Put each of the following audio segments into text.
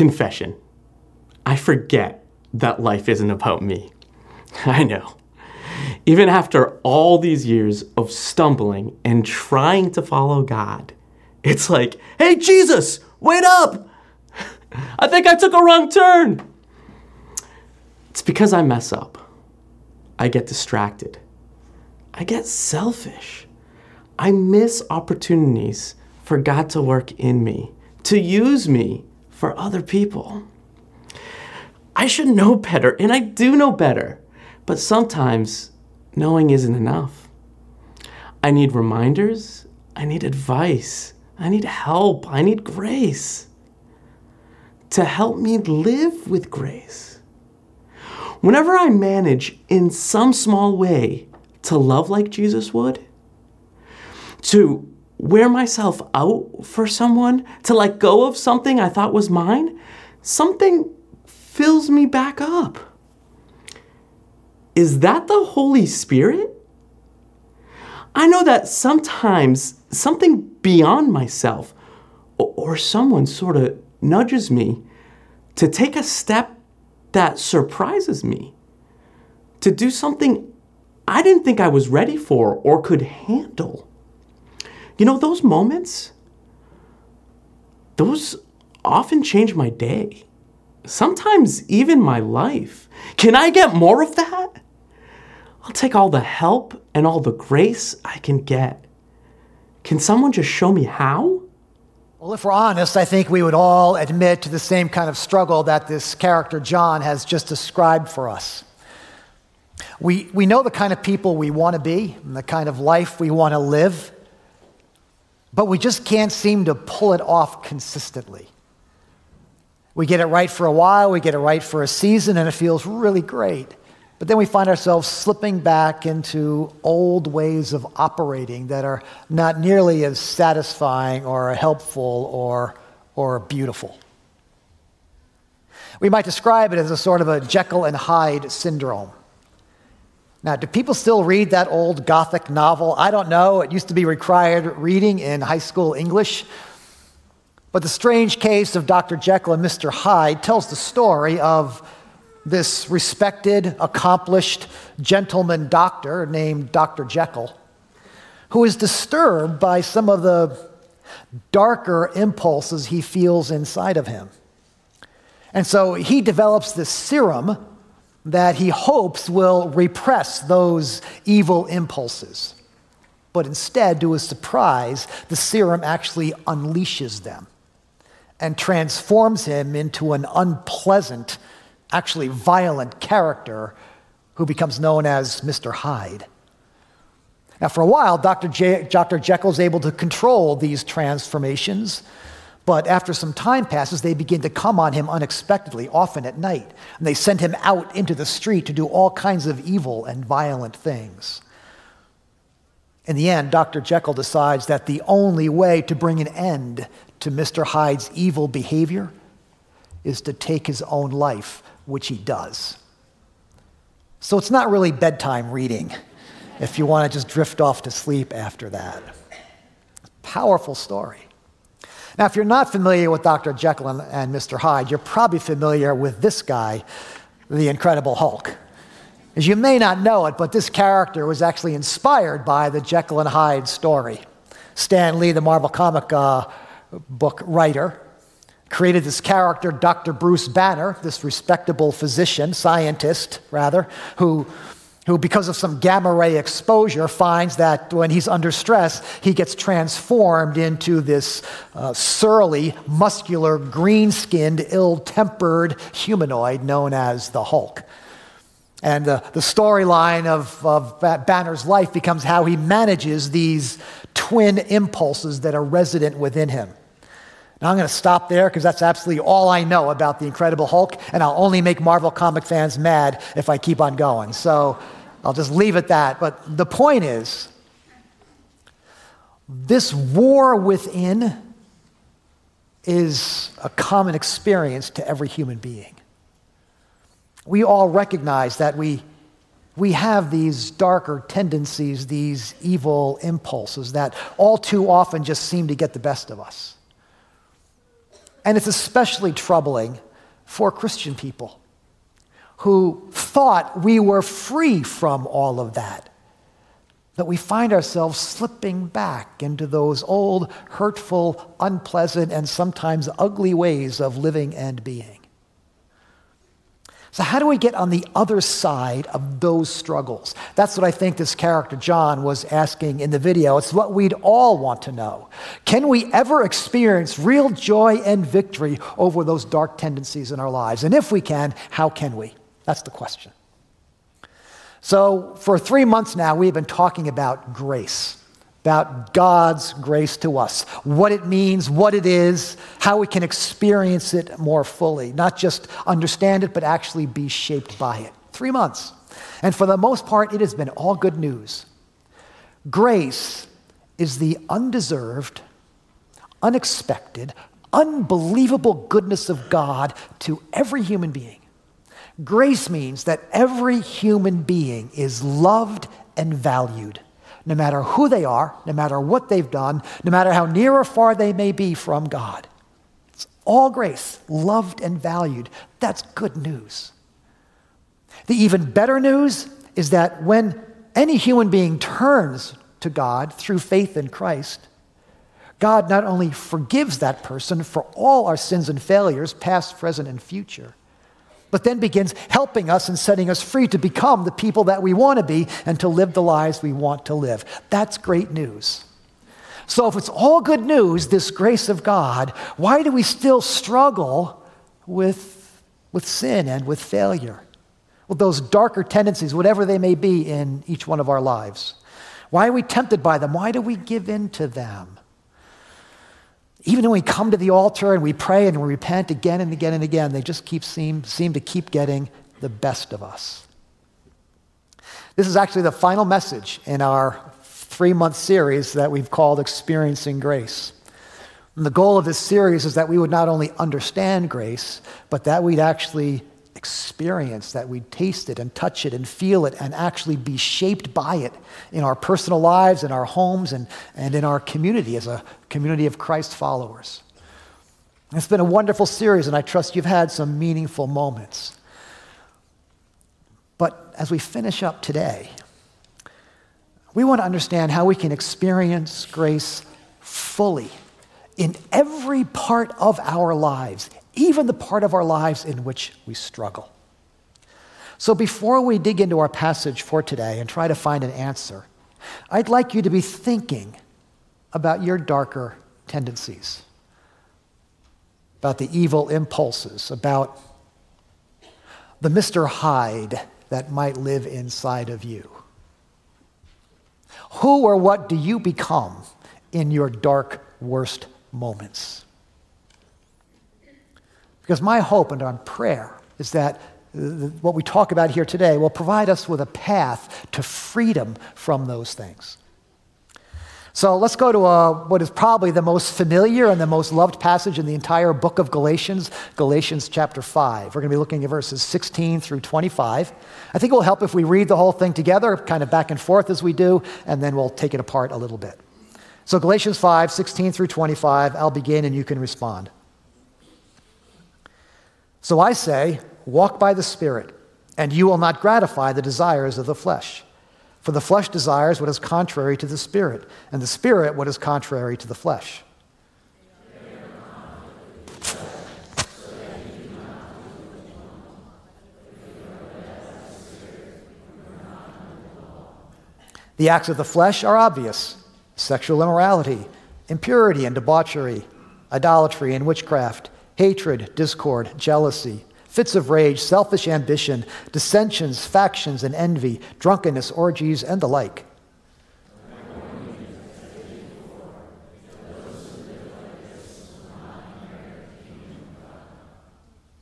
Confession. I forget that life isn't about me. I know. Even after all these years of stumbling and trying to follow God, it's like, hey, Jesus, wait up! I think I took a wrong turn. It's because I mess up. I get distracted. I get selfish. I miss opportunities for God to work in me, to use me for other people. I should know better, and I do know better, but sometimes knowing isn't enough. I need reminders, I need advice, I need help, I need grace to help me live with grace. Whenever I manage in some small way to love like Jesus would, to wear myself out for someone, to let go of something I thought was mine, something fills me back up. Is that the Holy Spirit? I know that sometimes something beyond myself or someone sort of nudges me to take a step that surprises me, to do something I didn't think I was ready for or could handle. You know, those moments, those often change my day, sometimes even my life. Can I get more of that? I'll take all the help and all the grace I can get. Can someone just show me how? Well, if we're honest, I think we would all admit to the same kind of struggle that this character John has just described for us. We, we know the kind of people we want to be and the kind of life we want to live, but we just can't seem to pull it off consistently. We get it right for a while, we get it right for a season, and it feels really great. But then we find ourselves slipping back into old ways of operating that are not nearly as satisfying or helpful or, or beautiful. We might describe it as a sort of a Jekyll and Hyde syndrome. Now, do people still read that old Gothic novel? I don't know. It used to be required reading in high school English. But the strange case of Dr. Jekyll and Mr. Hyde tells the story of this respected, accomplished gentleman doctor named Dr. Jekyll, who is disturbed by some of the darker impulses he feels inside of him. And so he develops this serum that he hopes will repress those evil impulses. But instead, to his surprise, the serum actually unleashes them and transforms him into an unpleasant actually violent character who becomes known as Mr. Hyde. Now, for a while, Dr. J- Dr. Jekyll is able to control these transformations, but after some time passes, they begin to come on him unexpectedly, often at night, and they send him out into the street to do all kinds of evil and violent things. In the end, Dr. Jekyll decides that the only way to bring an end to Mr. Hyde's evil behavior is to take his own life which he does. So it's not really bedtime reading if you want to just drift off to sleep after that. Powerful story. Now, if you're not familiar with Dr. Jekyll and, Mr. Hyde, you're probably familiar with this guy, the Incredible Hulk. As you may not know it, but this character was actually inspired by the Jekyll and Hyde story. Stan Lee, the Marvel comic uh, book writer, created this character, Dr. Bruce Banner, this respectable physician, scientist, rather, who, who, because of some gamma ray exposure, finds that when he's under stress, he gets transformed into this uh, surly, muscular, green skinned, ill tempered humanoid known as the Hulk. And uh, the storyline of, of Banner's life becomes how he manages these twin impulses that are resident within him. Now I'm going to stop there because that's absolutely all I know about the Incredible Hulk, and I'll only make Marvel comic fans mad if I keep on going. So I'll just leave it at that. But the point is, this war within is a common experience to every human being. We all recognize that we, we have these darker tendencies, these evil impulses that all too often just seem to get the best of us. And it's especially troubling for Christian people who thought we were free from all of that. That we find ourselves slipping back into those old, hurtful, unpleasant, and sometimes ugly ways of living and being. So, how do we get on the other side of those struggles? That's what I think this character, John, was asking in the video. It's what we'd all want to know. Can we ever experience real joy and victory over those dark tendencies in our lives? And if we can, how can we? That's the question. So, for three months now, we've been talking about grace about God's grace to us, what it means, what it is, how we can experience it more fully, not just understand it, but actually be shaped by it. Three months. And for the most part, it has been all good news. Grace is the undeserved, unexpected, unbelievable goodness of God to every human being. Grace means that every human being is loved and valued no matter who they are, no matter what they've done, no matter how near or far they may be from God. It's all grace, loved and valued. That's good news. The even better news is that when any human being turns to God through faith in Christ, God not only forgives that person for all our sins and failures, past, present, and future, but then begins helping us and setting us free to become the people that we want to be and to live the lives we want to live. That's great news. So, if it's all good news, this grace of God, why do we still struggle with, with sin and with failure? With those darker tendencies, whatever they may be in each one of our lives. Why are we tempted by them? Why do we give in to them? Even when we come to the altar and we pray and we repent again and again and again, they just keep seem, seem to keep getting the best of us. This is actually the final message in our three month series that we've called Experiencing Grace. And the goal of this series is that we would not only understand grace, but that we'd actually experience, that we taste it and touch it and feel it and actually be shaped by it in our personal lives, in our homes, and, and in our community as a community of Christ followers. It's been a wonderful series, and I trust you've had some meaningful moments. But as we finish up today, we want to understand how we can experience grace fully in every part of our lives, even the part of our lives in which we struggle. So, before we dig into our passage for today and try to find an answer, I'd like you to be thinking about your darker tendencies, about the evil impulses, about the Mr. Hyde that might live inside of you. Who or what do you become in your dark, worst moments? Because my hope and our prayer is that what we talk about here today will provide us with a path to freedom from those things. So let's go to uh, what is probably the most familiar and the most loved passage in the entire book of Galatians, Galatians chapter 5. We're going to be looking at verses 16 through 25. I think it will help if we read the whole thing together, kind of back and forth as we do, and then we'll take it apart a little bit. So, Galatians 5, 16 through 25, I'll begin and you can respond. So I say, walk by the Spirit, and you will not gratify the desires of the flesh. For the flesh desires what is contrary to the Spirit, and the Spirit what is contrary to the flesh. The acts of the flesh are obvious sexual immorality, impurity and debauchery, idolatry and witchcraft hatred, discord, jealousy, fits of rage, selfish ambition, dissensions, factions, and envy, drunkenness, orgies, and the like.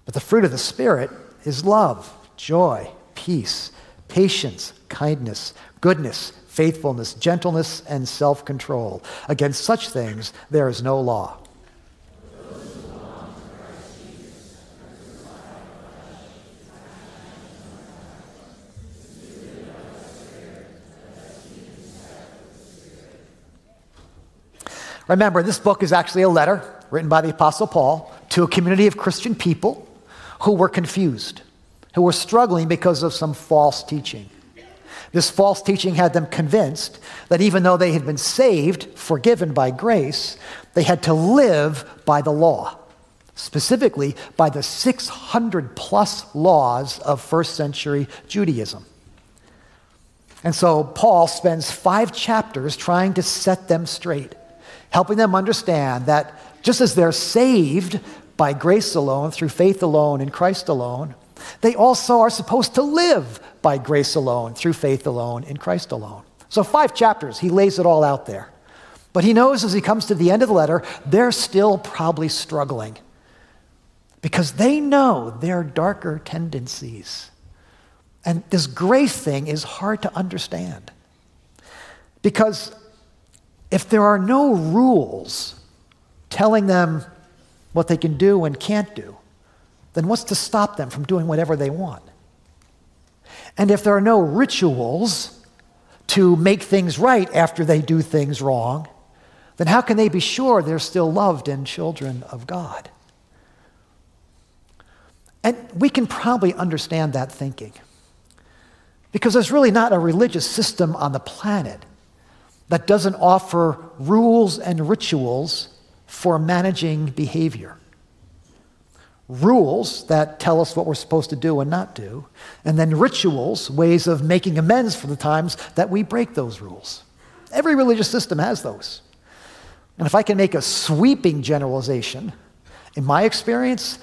But the fruit of the Spirit is love, joy, peace, patience, kindness, goodness, faithfulness, gentleness, and self control. Against such things there is no law. Remember, this book is actually a letter written by the Apostle Paul to a community of Christian people who were confused, who were struggling because of some false teaching. This false teaching had them convinced that even though they had been saved, forgiven by grace, they had to live by the law, specifically by the 600 plus laws of first century Judaism. And so Paul spends five chapters trying to set them straight, helping them understand that just as they're saved by grace alone, through faith alone, in Christ alone, they also are supposed to live by grace alone, through faith alone, in Christ alone. So, five chapters, he lays it all out there. But he knows as he comes to the end of the letter, they're still probably struggling because they know their darker tendencies. And this grace thing is hard to understand. Because if there are no rules telling them what they can do and can't do, then what's to stop them from doing whatever they want? And if there are no rituals to make things right after they do things wrong, then how can they be sure they're still loved and children of God? And we can probably understand that thinking. Because there's really not a religious system on the planet that doesn't offer rules and rituals for managing behavior rules that tell us what we're supposed to do and not do, and then rituals, ways of making amends for the times that we break those rules. Every religious system has those. And if I can make a sweeping generalization, in my experience,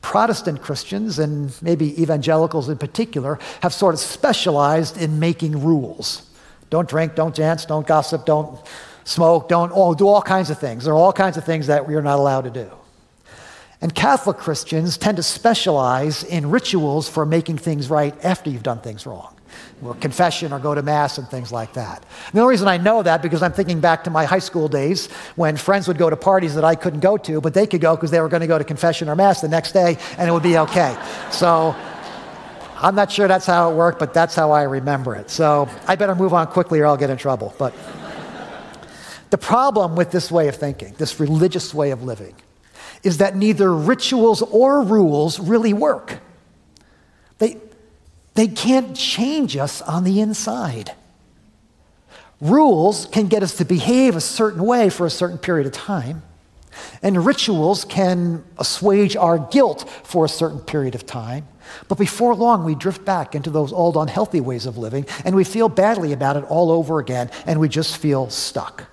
Protestant Christians and maybe evangelicals in particular have sort of specialized in making rules. Don't drink, don't dance, don't gossip, don't smoke, don't oh, do all kinds of things. There are all kinds of things that we're not allowed to do. And Catholic Christians tend to specialize in rituals for making things right after you've done things wrong. Well, confession or go to Mass and things like that. And the only reason I know that because I'm thinking back to my high school days when friends would go to parties that I couldn't go to, but they could go because they were going to go to confession or Mass the next day and it would be okay. So I'm not sure that's how it worked, but that's how I remember it. So I better move on quickly or I'll get in trouble. But the problem with this way of thinking, this religious way of living, is that neither rituals or rules really work. They, they can't change us on the inside. Rules can get us to behave a certain way for a certain period of time, and rituals can assuage our guilt for a certain period of time. But before long, we drift back into those old unhealthy ways of living, and we feel badly about it all over again, and we just feel stuck.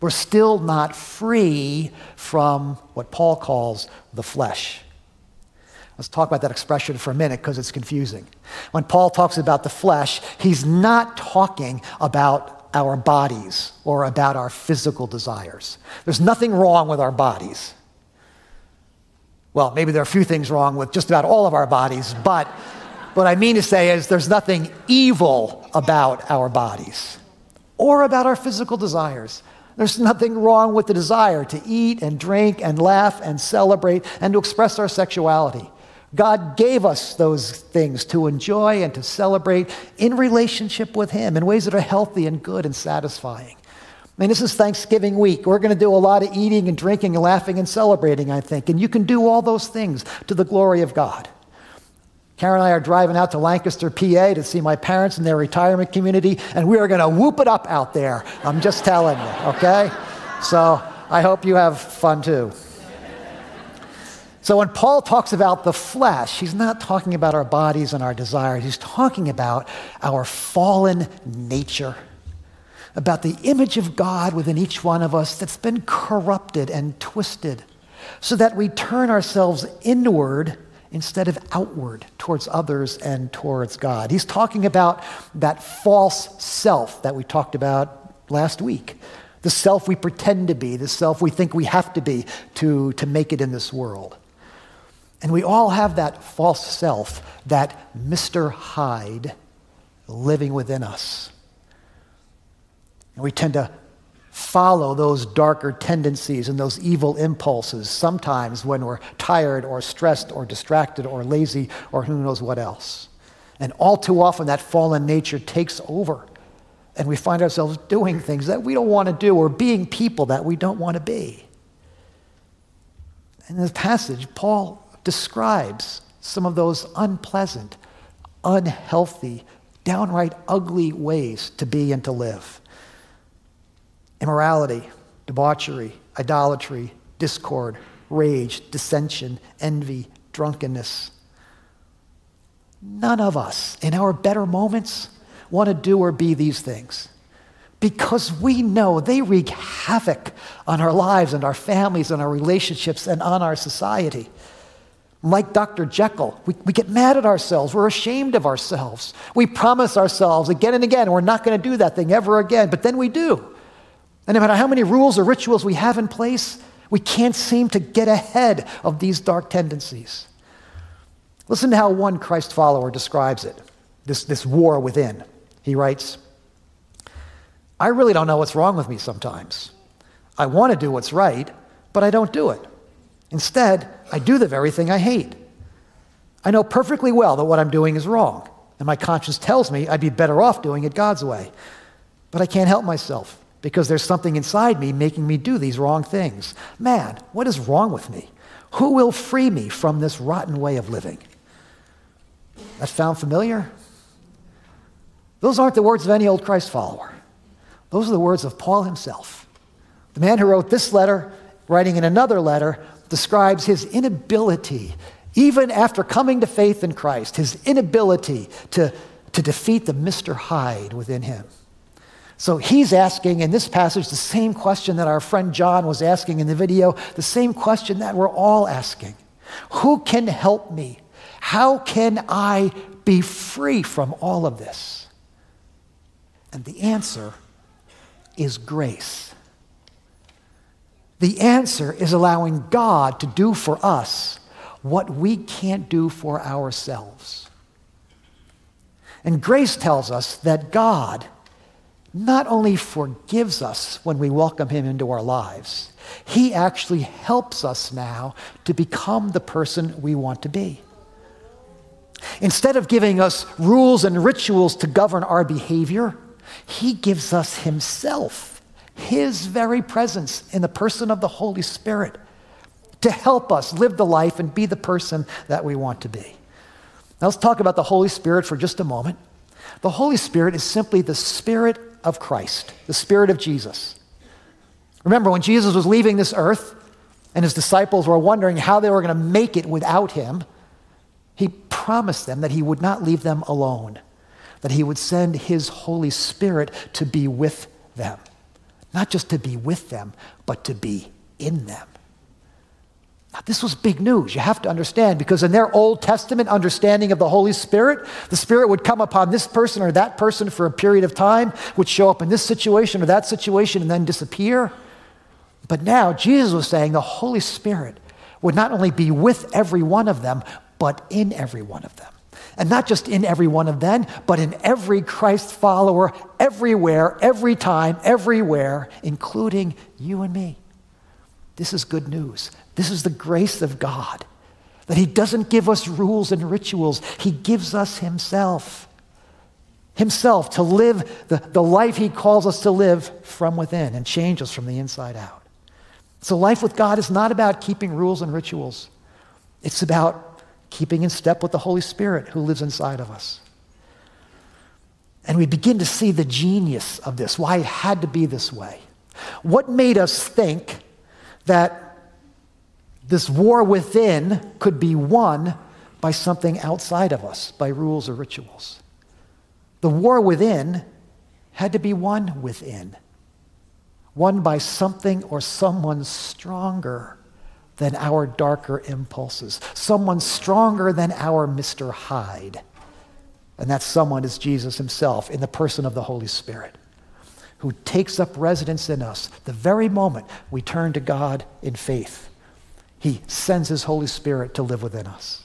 We're still not free from what Paul calls the flesh. Let's talk about that expression for a minute because it's confusing. When Paul talks about the flesh, he's not talking about our bodies or about our physical desires. There's nothing wrong with our bodies. Well, maybe there are a few things wrong with just about all of our bodies, but what I mean to say is there's nothing evil about our bodies or about our physical desires. There's nothing wrong with the desire to eat and drink and laugh and celebrate and to express our sexuality. God gave us those things to enjoy and to celebrate in relationship with Him in ways that are healthy and good and satisfying. I mean, this is Thanksgiving week. We're going to do a lot of eating and drinking and laughing and celebrating, I think. And you can do all those things to the glory of God. Karen and I are driving out to Lancaster, PA to see my parents in their retirement community, and we are going to whoop it up out there. I'm just telling you, okay? So I hope you have fun too. So when Paul talks about the flesh, he's not talking about our bodies and our desires. He's talking about our fallen nature, about the image of God within each one of us that's been corrupted and twisted, so that we turn ourselves inward instead of outward towards others and towards God. He's talking about that false self that we talked about last week. The self we pretend to be, the self we think we have to be to, to make it in this world. And we all have that false self, that Mr. Hyde living within us. And we tend to follow those darker tendencies and those evil impulses sometimes when we're tired or stressed or distracted or lazy or who knows what else. And all too often, that fallen nature takes over. And we find ourselves doing things that we don't want to do or being people that we don't want to be. In this passage, Paul describes some of those unpleasant, unhealthy, downright ugly ways to be and to live immorality, debauchery, idolatry, discord, rage, dissension, envy, drunkenness. None of us, in our better moments, want to do or be these things because we know they wreak havoc on our lives and our families and our relationships and on our society. Like Dr. Jekyll, we, we get mad at ourselves. We're ashamed of ourselves. We promise ourselves again and again, we're not going to do that thing ever again, but then we do. And no matter how many rules or rituals we have in place, we can't seem to get ahead of these dark tendencies. Listen to how one Christ follower describes it this, this war within. He writes, I really don't know what's wrong with me sometimes. I want to do what's right, but I don't do it. Instead, I do the very thing I hate. I know perfectly well that what I'm doing is wrong, and my conscience tells me I'd be better off doing it God's way. But I can't help myself because there's something inside me making me do these wrong things. Man, what is wrong with me? Who will free me from this rotten way of living? That sound familiar? Those aren't the words of any old Christ follower. Those are the words of Paul himself. The man who wrote this letter, writing in another letter, describes his inability, even after coming to faith in Christ, his inability to, to defeat the Mr. Hyde within him. So he's asking in this passage the same question that our friend John was asking in the video, the same question that we're all asking Who can help me? How can I be free from all of this? And the answer is grace. The answer is allowing God to do for us what we can't do for ourselves. And grace tells us that God not only forgives us when we welcome Him into our lives, He actually helps us now to become the person we want to be. Instead of giving us rules and rituals to govern our behavior, He gives us Himself his very presence in the person of the Holy Spirit to help us live the life and be the person that we want to be. Now, let's talk about the Holy Spirit for just a moment. The Holy Spirit is simply the Spirit of Christ, the Spirit of Jesus. Remember, when Jesus was leaving this earth and his disciples were wondering how they were going to make it without him, he promised them that he would not leave them alone, that he would send his Holy Spirit to be with them. Not just to be with them, but to be in them. Now, this was big news. You have to understand because in their Old Testament understanding of the Holy Spirit, the Spirit would come upon this person or that person for a period of time, would show up in this situation or that situation, and then disappear. But now Jesus was saying the Holy Spirit would not only be with every one of them, but in every one of them. And not just in every one of them, but in every Christ follower, everywhere, every time, everywhere, including you and me. This is good news. This is the grace of God. That He doesn't give us rules and rituals, He gives us Himself. Himself to live the, the life He calls us to live from within and change us from the inside out. So, life with God is not about keeping rules and rituals, it's about keeping in step with the Holy Spirit who lives inside of us. And we begin to see the genius of this, why it had to be this way. What made us think that this war within could be won by something outside of us, by rules or rituals? The war within had to be won within, won by something or someone stronger than our darker impulses, someone stronger than our Mr. Hyde. And that someone is Jesus himself in the person of the Holy Spirit, who takes up residence in us the very moment we turn to God in faith. He sends his Holy Spirit to live within us.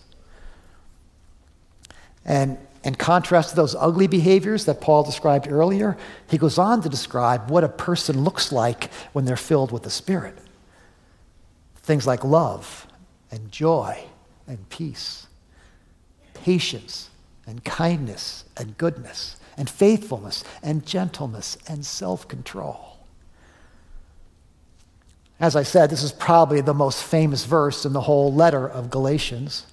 And in contrast to those ugly behaviors that Paul described earlier, he goes on to describe what a person looks like when they're filled with the Spirit. Things like love and joy and peace, patience and kindness and goodness and faithfulness and gentleness and self control. As I said, this is probably the most famous verse in the whole letter of Galatians.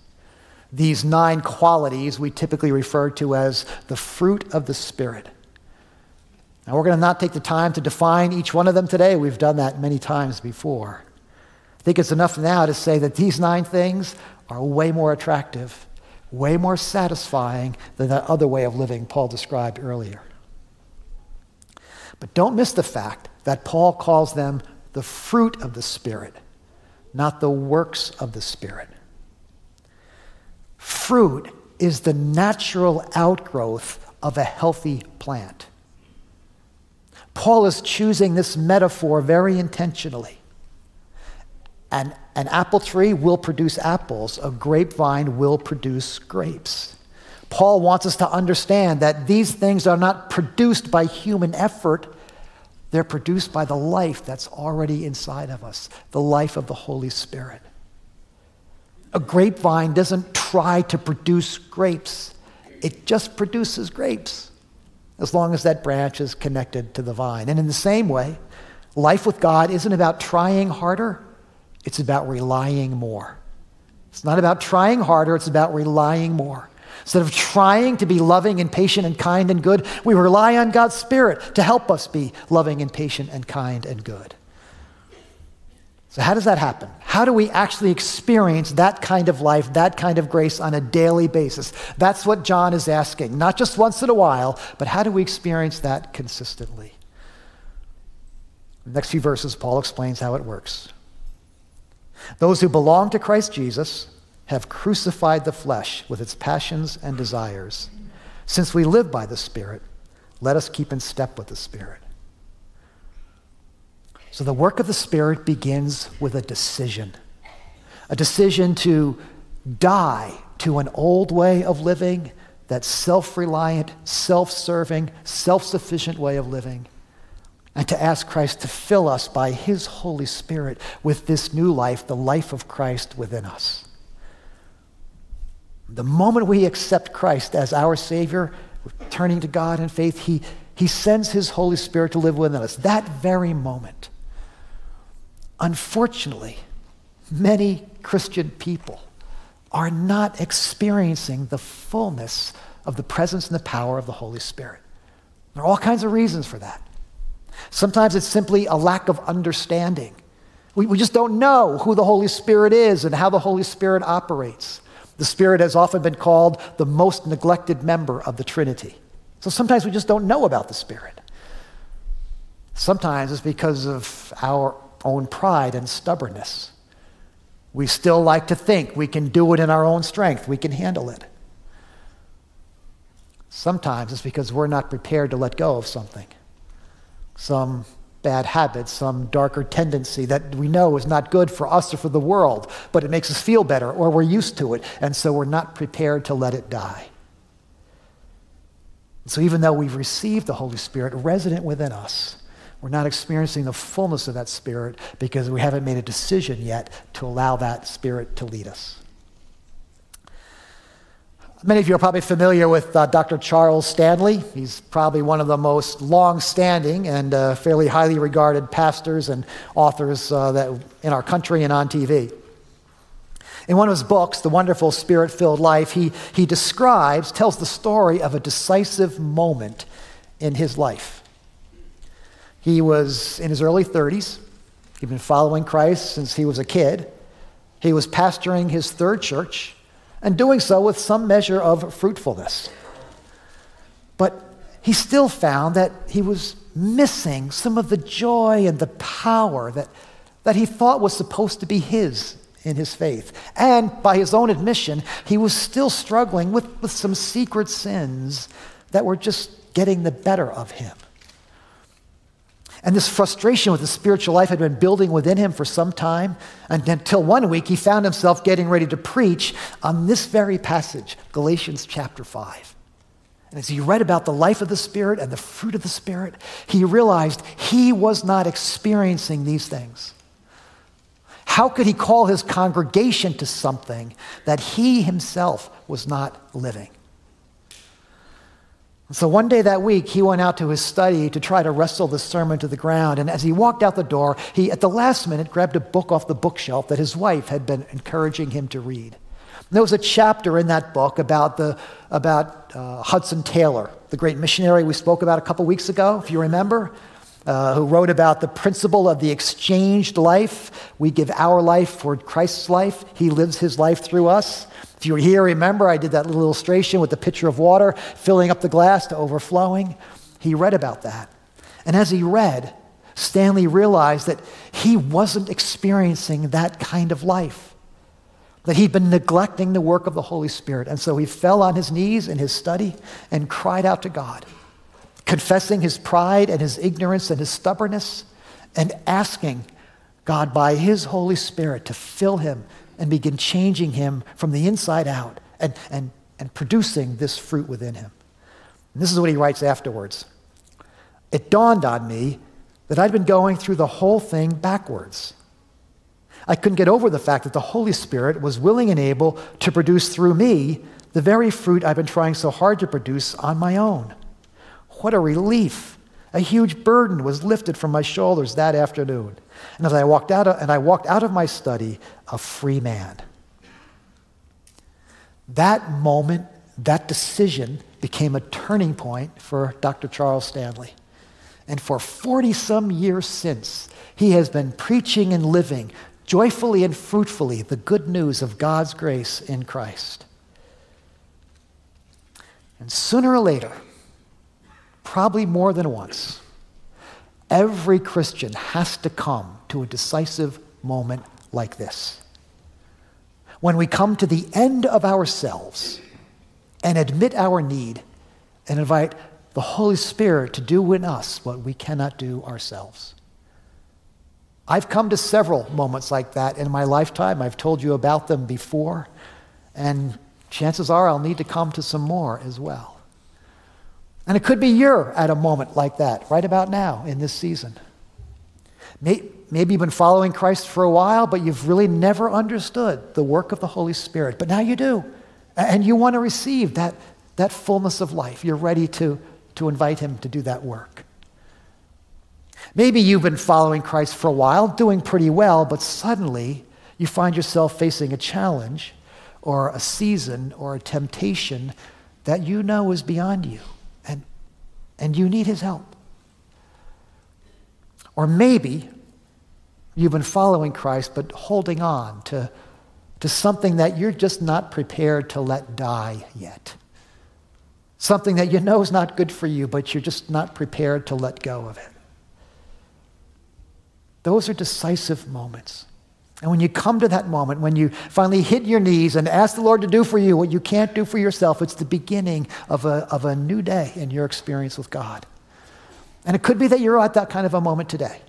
These nine qualities we typically refer to as the fruit of the Spirit. Now, we're going to not take the time to define each one of them today. We've done that many times before. I think it's enough now to say that these nine things are way more attractive, way more satisfying than that other way of living Paul described earlier. But don't miss the fact that Paul calls them the fruit of the Spirit, not the works of the Spirit. Fruit is the natural outgrowth of a healthy plant. Paul is choosing this metaphor very intentionally. An, an apple tree will produce apples, a grapevine will produce grapes. Paul wants us to understand that these things are not produced by human effort, they're produced by the life that's already inside of us, the life of the Holy Spirit. A grapevine doesn't try to produce grapes, it just produces grapes as long as that branch is connected to the vine. And in the same way, life with God isn't about trying harder, it's about relying more. It's not about trying harder, it's about relying more. Instead of trying to be loving and patient and kind and good, we rely on God's Spirit to help us be loving and patient and kind and good. So, how does that happen? How do we actually experience that kind of life, that kind of grace on a daily basis? That's what John is asking. Not just once in a while, but how do we experience that consistently? The next few verses, Paul explains how it works. Those who belong to Christ Jesus have crucified the flesh with its passions and desires. Since we live by the Spirit, let us keep in step with the Spirit. So the work of the Spirit begins with a decision a decision to die to an old way of living, that self reliant, self serving, self sufficient way of living, and to ask Christ to fill us by His Holy Spirit with this new life, the life of Christ within us. The moment we accept Christ as our Savior, turning to God in faith, He, he sends His Holy Spirit to live within us. That very moment. Unfortunately, many Christian people are not experiencing the fullness of the presence and the power of the Holy Spirit. There are all kinds of reasons for that. Sometimes it's simply a lack of understanding. We, we just don't know who the Holy Spirit is and how the Holy Spirit operates. The Spirit has often been called the most neglected member of the Trinity. So sometimes we just don't know about the Spirit. Sometimes it's because of our own pride and stubbornness. We still like to think we can do it in our own strength, we can handle it. Sometimes it's because we're not prepared to let go of something, some bad habit, some darker tendency that we know is not good for us or for the world, but it makes us feel better or we're used to it, and so we're not prepared to let it die. So even though we've received the Holy Spirit resident within us, we're not experiencing the fullness of that Spirit because we haven't made a decision yet to allow that Spirit to lead us. Many of you are probably familiar with uh, Dr. Charles Stanley. He's probably one of the most long standing and uh, fairly highly regarded pastors and authors uh, that, in our country and on TV. In one of his books, The Wonderful Spirit Filled Life, he, he describes, tells the story of a decisive moment in his life. He was in his early 30s. He'd been following Christ since he was a kid. He was pastoring his third church and doing so with some measure of fruitfulness. But he still found that he was missing some of the joy and the power that, that he thought was supposed to be his in his faith. And by his own admission, he was still struggling with, with some secret sins that were just getting the better of him. And this frustration with the spiritual life had been building within him for some time and until one week he found himself getting ready to preach on this very passage, Galatians chapter 5. And as he read about the life of the Spirit and the fruit of the Spirit, he realized he was not experiencing these things. How could he call his congregation to something that he himself was not living? So one day that week, he went out to his study to try to wrestle the sermon to the ground. And as he walked out the door, he, at the last minute, grabbed a book off the bookshelf that his wife had been encouraging him to read. And there was a chapter in that book about, the, about uh, Hudson Taylor, the great missionary we spoke about a couple weeks ago, if you remember, uh, who wrote about the principle of the exchanged life. We give our life for Christ's life, he lives his life through us. If you were here, remember I did that little illustration with the pitcher of water filling up the glass to overflowing. He read about that. And as he read, Stanley realized that he wasn't experiencing that kind of life, that he'd been neglecting the work of the Holy Spirit. And so he fell on his knees in his study and cried out to God, confessing his pride and his ignorance and his stubbornness, and asking God by his Holy Spirit to fill him and begin changing him from the inside out and, and, and producing this fruit within him. And this is what he writes afterwards. It dawned on me that I'd been going through the whole thing backwards. I couldn't get over the fact that the Holy Spirit was willing and able to produce through me the very fruit I've been trying so hard to produce on my own. What a relief! A huge burden was lifted from my shoulders that afternoon. And as I walked out of, and I walked out of my study a free man. That moment, that decision became a turning point for Dr. Charles Stanley. And for 40 some years since, he has been preaching and living joyfully and fruitfully the good news of God's grace in Christ. And sooner or later, probably more than once, Every Christian has to come to a decisive moment like this. When we come to the end of ourselves and admit our need and invite the Holy Spirit to do in us what we cannot do ourselves. I've come to several moments like that in my lifetime. I've told you about them before, and chances are I'll need to come to some more as well. And it could be you're at a moment like that right about now in this season. Maybe you've been following Christ for a while, but you've really never understood the work of the Holy Spirit. But now you do. And you want to receive that, that fullness of life. You're ready to, to invite Him to do that work. Maybe you've been following Christ for a while, doing pretty well, but suddenly you find yourself facing a challenge or a season or a temptation that you know is beyond you and you need his help. Or maybe you've been following Christ but holding on to, to something that you're just not prepared to let die yet. Something that you know is not good for you, but you're just not prepared to let go of it. Those are decisive moments. And when you come to that moment, when you finally hit your knees and ask the Lord to do for you what you can't do for yourself, it's the beginning of a, of a new day in your experience with God. And it could be that you're at that kind of a moment today.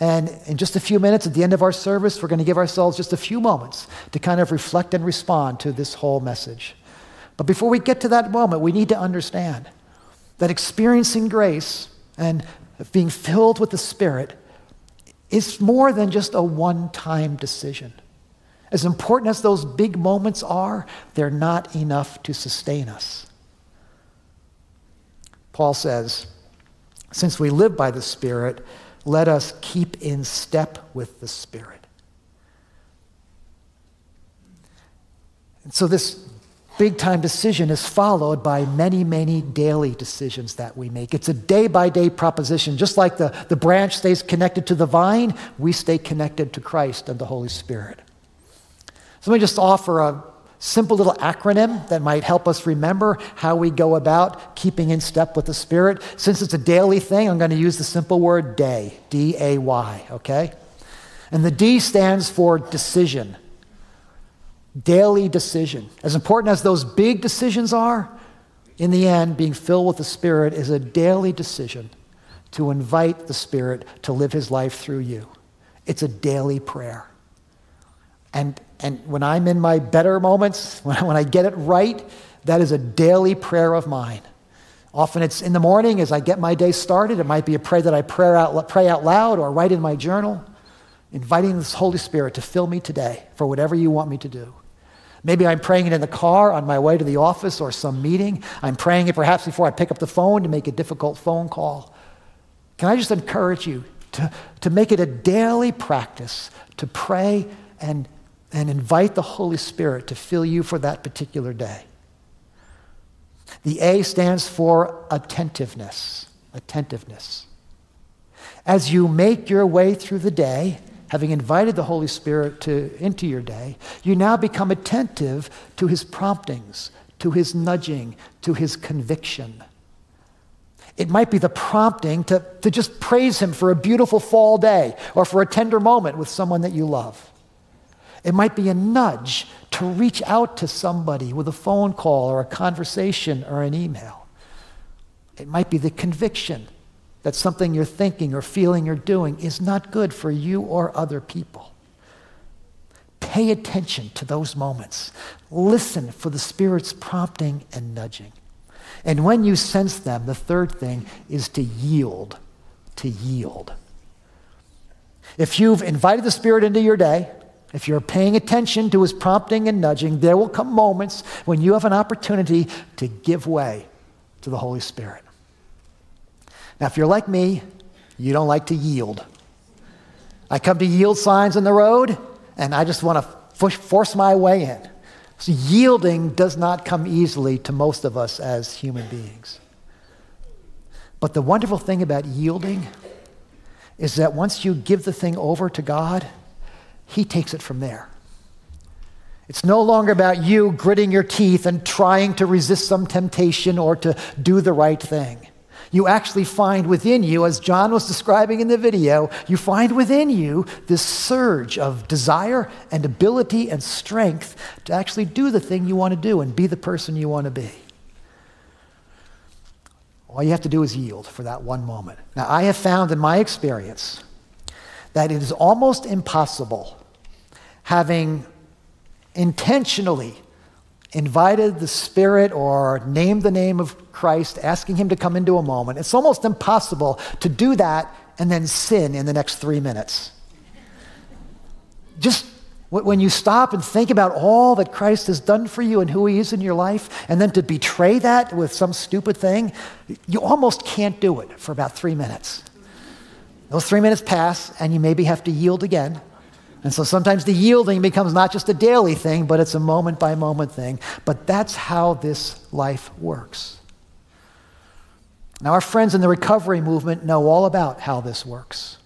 And in just a few minutes at the end of our service, we're going to give ourselves just a few moments to kind of reflect and respond to this whole message. But before we get to that moment, we need to understand that experiencing grace and being filled with the Spirit is more than just a one time decision. As important as those big moments are, they're not enough to sustain us. Paul says, since we live by the Spirit, let us keep in step with the Spirit. And so, this big time decision is followed by many, many daily decisions that we make. It's a day by day proposition. Just like the, the branch stays connected to the vine, we stay connected to Christ and the Holy Spirit. So let me just offer a simple little acronym that might help us remember how we go about keeping in step with the Spirit. Since it's a daily thing, I'm going to use the simple word day, D A Y, okay? And the D stands for decision daily decision. As important as those big decisions are, in the end, being filled with the Spirit is a daily decision to invite the Spirit to live his life through you. It's a daily prayer. And, and when I'm in my better moments, when I, when I get it right, that is a daily prayer of mine. Often it's in the morning as I get my day started. It might be a prayer that I pray out, pray out loud or write in my journal, inviting the Holy Spirit to fill me today for whatever you want me to do. Maybe I'm praying it in the car on my way to the office or some meeting. I'm praying it perhaps before I pick up the phone to make a difficult phone call. Can I just encourage you to, to make it a daily practice to pray and, and invite the Holy Spirit to fill you for that particular day? The A stands for attentiveness. Attentiveness. As you make your way through the day, having invited the Holy Spirit to, into your day, you now become attentive to his promptings, to his nudging, to his conviction. It might be the prompting to, to just praise him for a beautiful fall day or for a tender moment with someone that you love. It might be a nudge to reach out to somebody with a phone call or a conversation or an email. It might be the conviction that something you're thinking or feeling or doing is not good for you or other people. Pay attention to those moments. Listen for the Spirit's prompting and nudging. And when you sense them, the third thing is to yield. To yield. If you've invited the Spirit into your day, if you're paying attention to his prompting and nudging, there will come moments when you have an opportunity to give way to the Holy Spirit. Now, if you're like me, you don't like to yield. I come to yield signs in the road, and I just want to force my way in. So, yielding does not come easily to most of us as human beings. But the wonderful thing about yielding is that once you give the thing over to God, He takes it from there. It's no longer about you gritting your teeth and trying to resist some temptation or to do the right thing you actually find within you, as John was describing in the video, you find within you this surge of desire and ability and strength to actually do the thing you want to do and be the person you want to be. All you have to do is yield for that one moment. Now, I have found in my experience that it is almost impossible having intentionally invited the Spirit or named the name of Christ, asking Him to come into a moment, it's almost impossible to do that and then sin in the next three minutes. Just when you stop and think about all that Christ has done for you and who He is in your life, and then to betray that with some stupid thing, you almost can't do it for about three minutes. Those three minutes pass, and you maybe have to yield again. And so sometimes the yielding becomes not just a daily thing, but it's a moment by moment thing. But that's how this life works. Now, our friends in the recovery movement know all about how this works.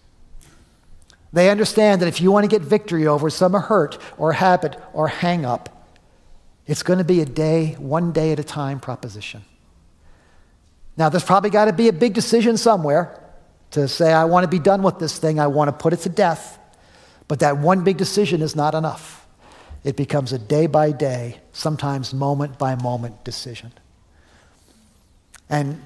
They understand that if you want to get victory over some hurt or habit or hang up, it's going to be a day, one day at a time proposition. Now, there's probably got to be a big decision somewhere to say, I want to be done with this thing, I want to put it to death. But that one big decision is not enough. It becomes a day by day, sometimes moment by moment decision. And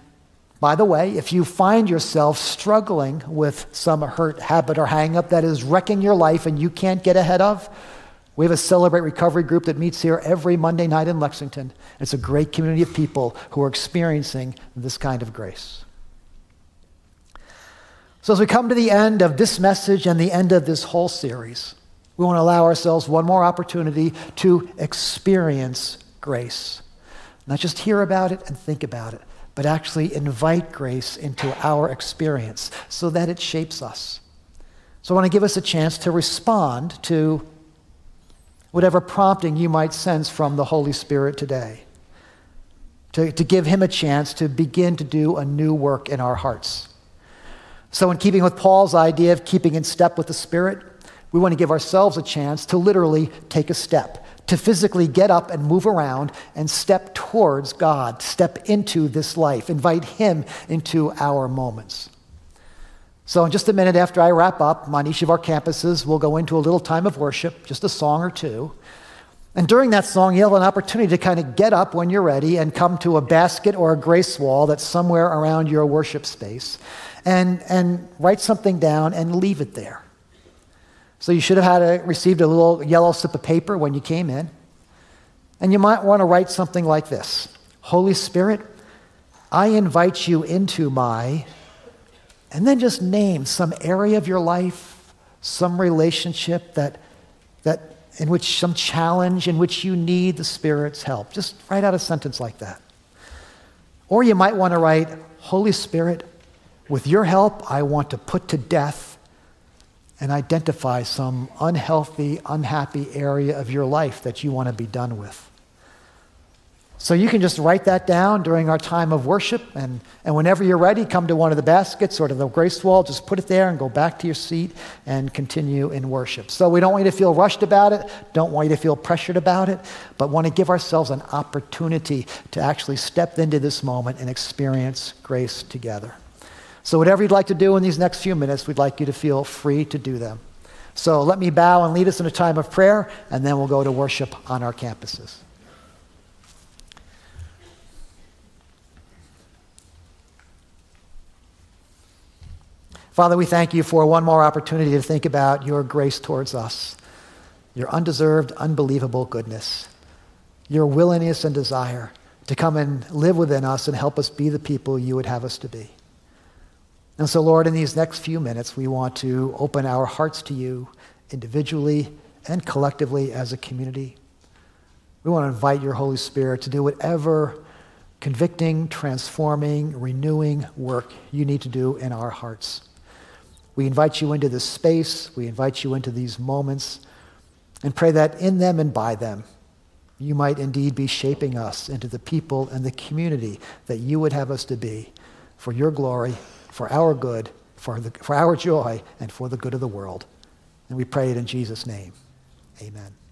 by the way, if you find yourself struggling with some hurt habit or hangup that is wrecking your life and you can't get ahead of, we have a Celebrate Recovery group that meets here every Monday night in Lexington. It's a great community of people who are experiencing this kind of grace. So, as we come to the end of this message and the end of this whole series, we want to allow ourselves one more opportunity to experience grace. Not just hear about it and think about it, but actually invite grace into our experience so that it shapes us. So, I want to give us a chance to respond to whatever prompting you might sense from the Holy Spirit today, to, to give Him a chance to begin to do a new work in our hearts. So, in keeping with Paul's idea of keeping in step with the Spirit, we want to give ourselves a chance to literally take a step, to physically get up and move around and step towards God, step into this life, invite Him into our moments. So, in just a minute after I wrap up on each of our campuses, we'll go into a little time of worship, just a song or two. And during that song, you'll have an opportunity to kind of get up when you're ready and come to a basket or a grace wall that's somewhere around your worship space and, and write something down and leave it there. So you should have had a, received a little yellow slip of paper when you came in. And you might want to write something like this Holy Spirit, I invite you into my, and then just name some area of your life, some relationship that, that in which some challenge in which you need the Spirit's help. Just write out a sentence like that. Or you might want to write, Holy Spirit, with your help, I want to put to death and identify some unhealthy, unhappy area of your life that you want to be done with. So you can just write that down during our time of worship, and, and whenever you're ready, come to one of the baskets or to the grace wall, just put it there and go back to your seat and continue in worship. So we don't want you to feel rushed about it, don't want you to feel pressured about it, but want to give ourselves an opportunity to actually step into this moment and experience grace together. So whatever you'd like to do in these next few minutes, we'd like you to feel free to do them. So let me bow and lead us in a time of prayer, and then we'll go to worship on our campuses. Father, we thank you for one more opportunity to think about your grace towards us, your undeserved, unbelievable goodness, your willingness and desire to come and live within us and help us be the people you would have us to be. And so, Lord, in these next few minutes, we want to open our hearts to you individually and collectively as a community. We want to invite your Holy Spirit to do whatever convicting, transforming, renewing work you need to do in our hearts. We invite you into this space. We invite you into these moments and pray that in them and by them, you might indeed be shaping us into the people and the community that you would have us to be for your glory, for our good, for, the, for our joy, and for the good of the world. And we pray it in Jesus' name. Amen.